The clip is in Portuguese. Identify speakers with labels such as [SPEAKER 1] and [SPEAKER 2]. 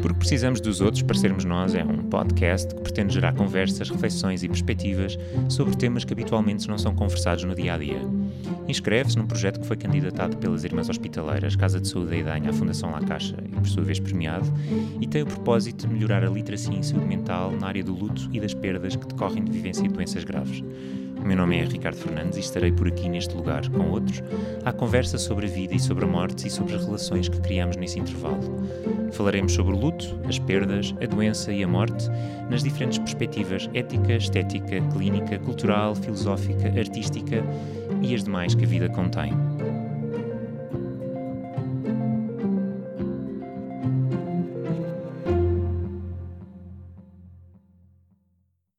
[SPEAKER 1] Porque Precisamos dos Outros para Sermos Nós é um podcast que pretende gerar conversas, reflexões e perspectivas sobre temas que habitualmente não são conversados no dia a dia. Inscreve-se num projeto que foi candidatado pelas Irmãs Hospitaleiras, Casa de Saúde da Idanha, à Fundação La Caixa e por sua vez premiado, e tem o propósito de melhorar a literacia em saúde mental na área do luto e das perdas que decorrem de vivência de doenças graves. O meu nome é Ricardo Fernandes e estarei por aqui neste lugar, com outros, à conversa sobre a vida e sobre a morte e sobre as relações que criamos nesse intervalo. Falaremos sobre o luto, as perdas, a doença e a morte, nas diferentes perspectivas ética, estética, clínica, cultural, filosófica, artística e as demais que a vida contém.